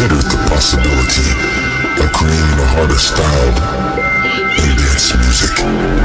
considered the possibility of creating a harder styled and dance music.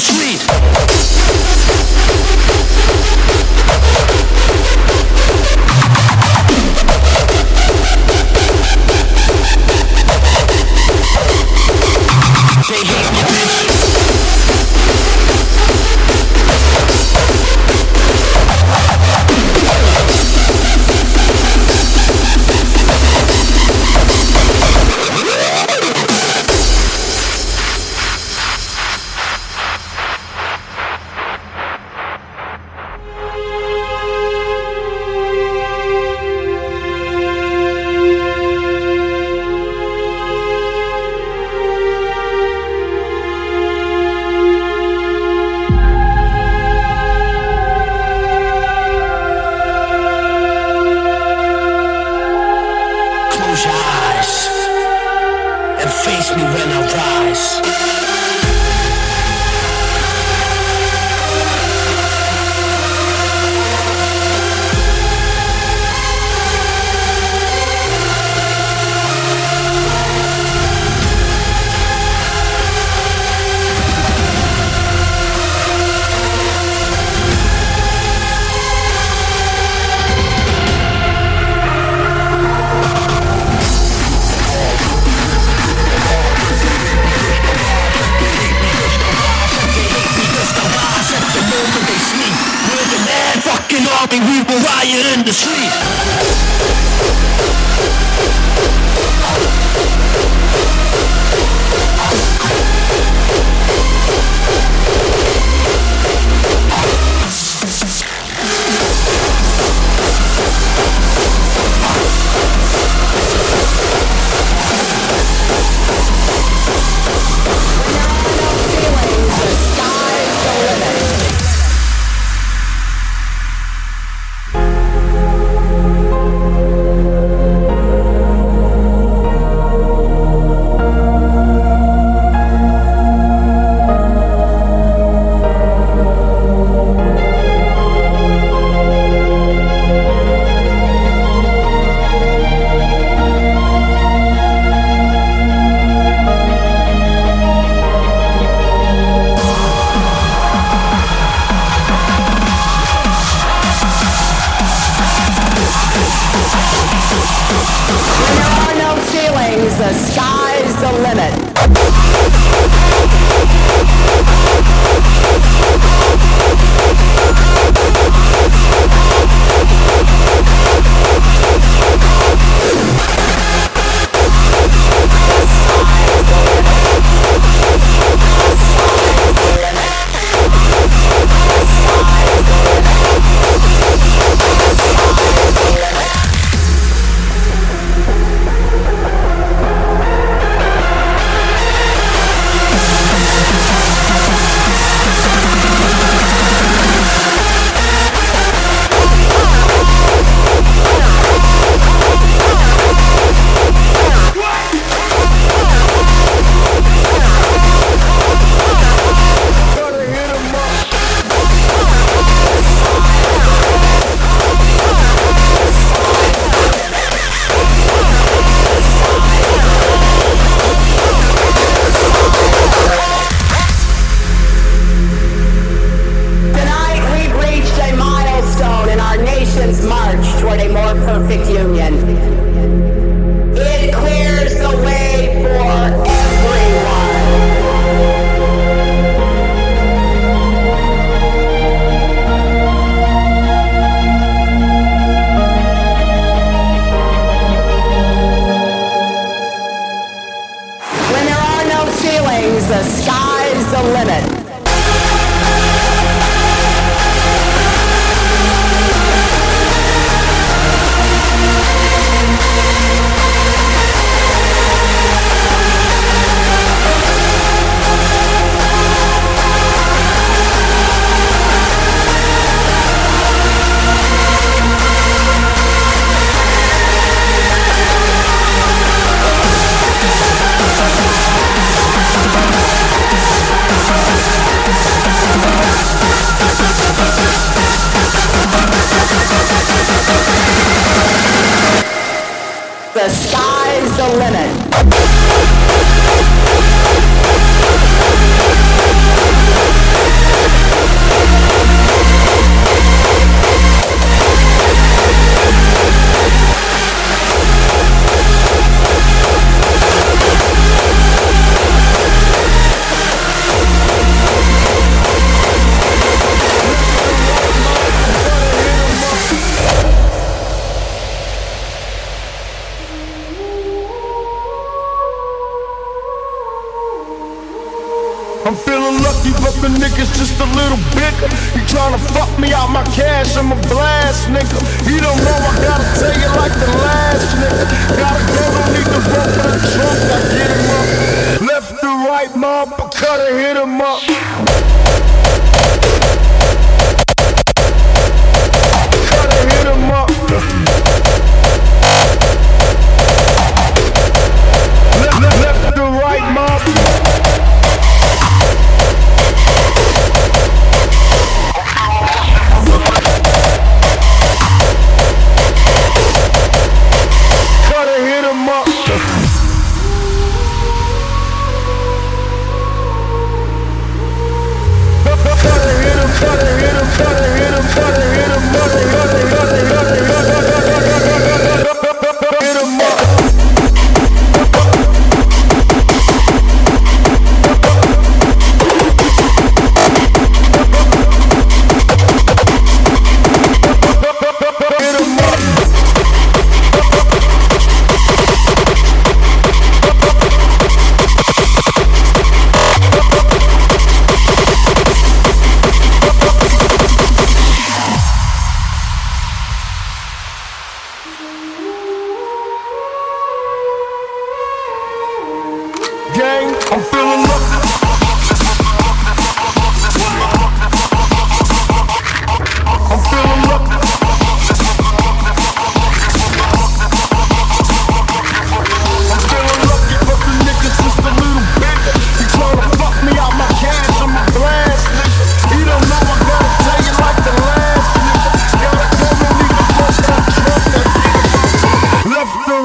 the street. nigga. You tryna fuck me out my cash, I'm a blast, nigga. You don't know I gotta tell you like the last nigga. Gotta go, don't need the rope for the trunk, I get him up. Left to right, my cut it, hit him up.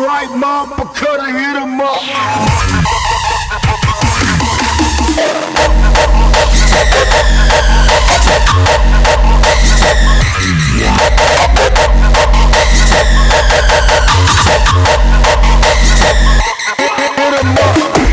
right, mom, but could I hit him up? Hit him up.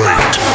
afraid.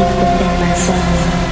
Within my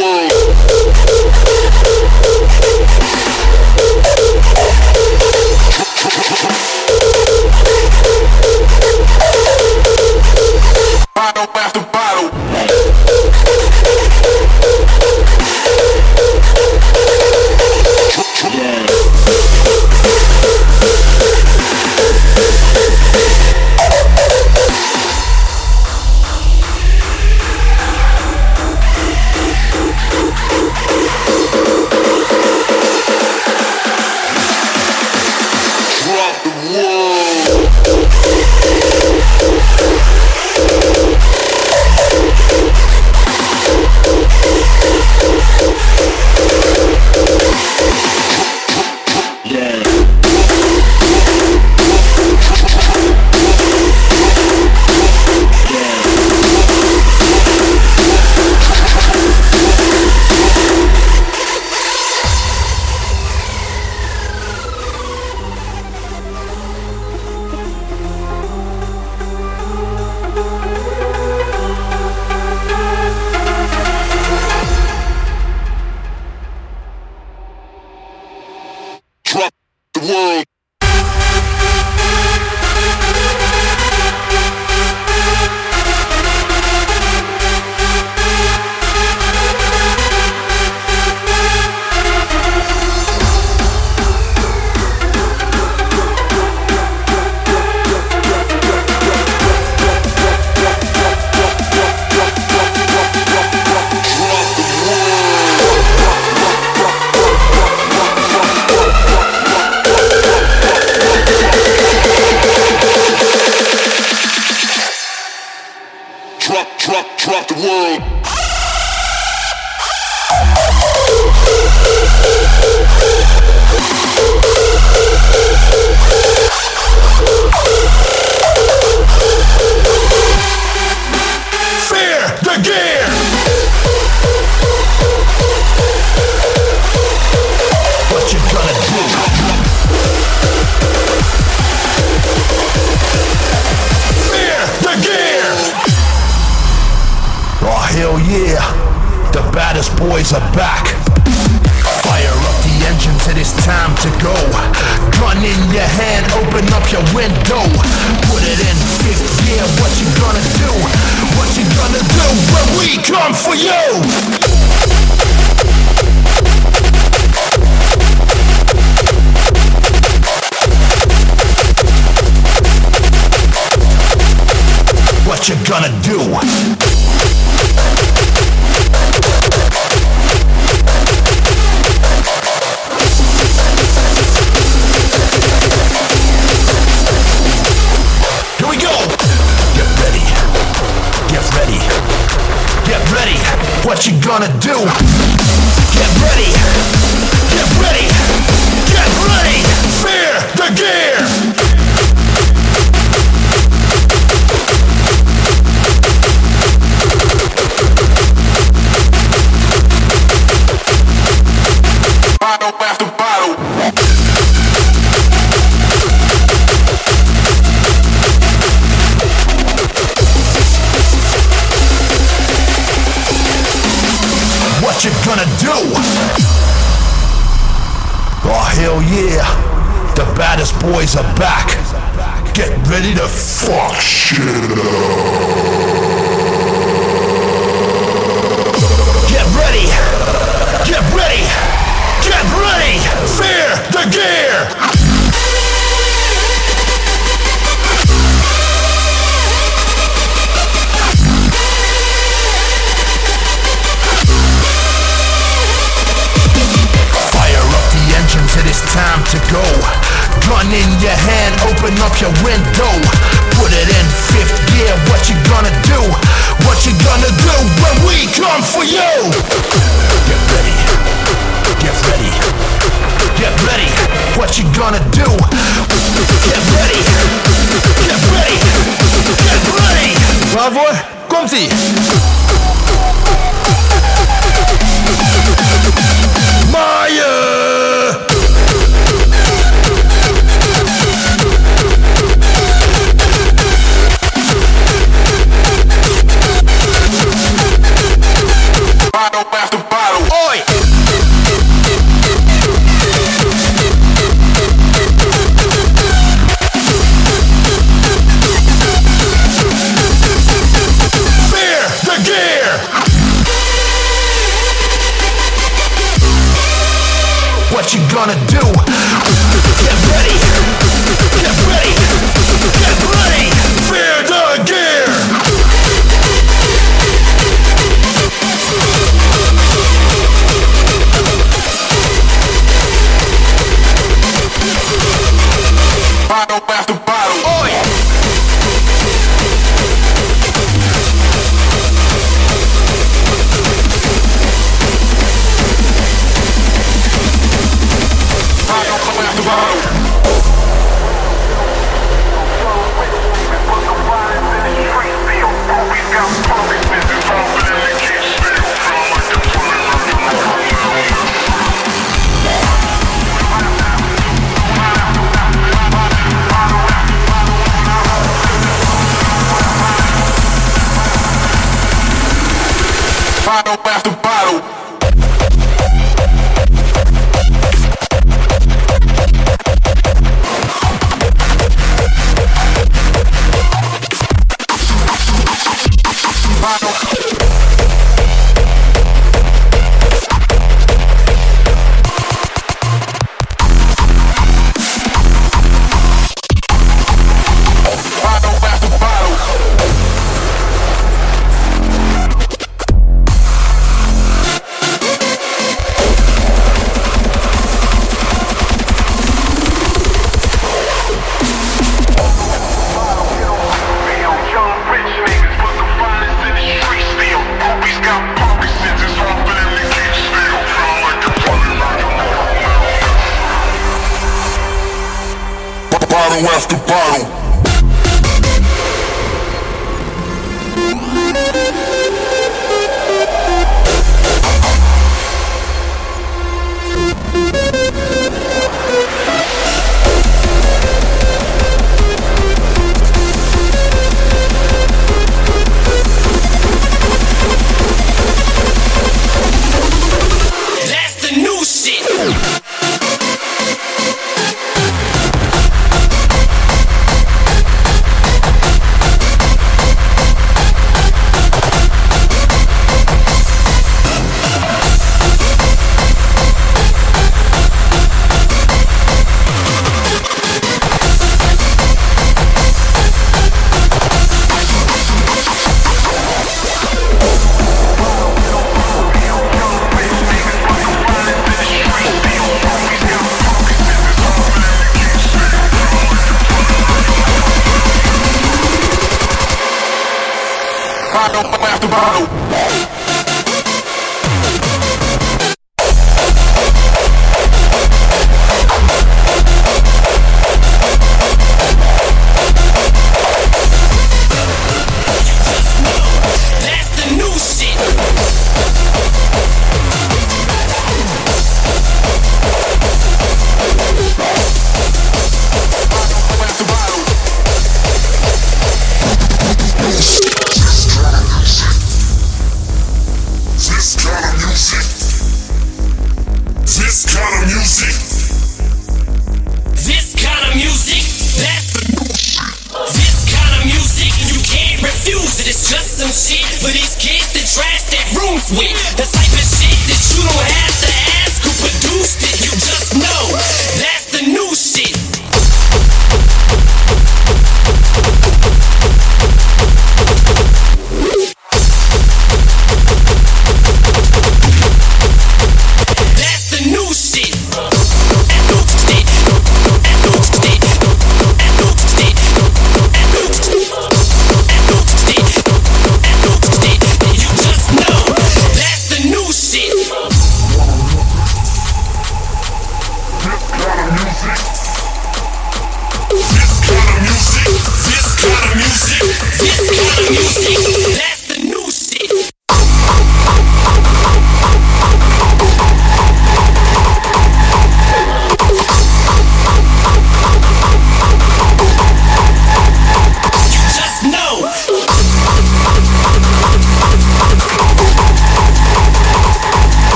world. Get ready. Get ready! Fear the gear! Fire up the engines, it is time to go. Gun in your hand, open up your window. Put it in fifth gear, what you gonna do? What you gonna do when we come for you? Get ready, get ready, get ready. What you gonna do? Get ready, get ready, get ready. Waarvoor? Komt-ie! Maya!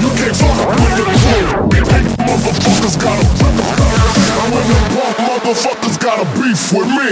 You can't fuck with the crew. Motherfuckers got a I'm in the pump, motherfuckers got a beef with me.